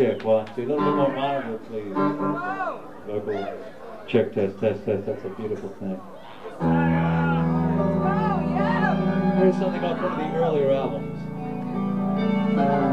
check. One, two. A little bit more monitor, please. Vocal check, test, test, test. That's a beautiful thing. Here's something off one of the earlier albums. Uh,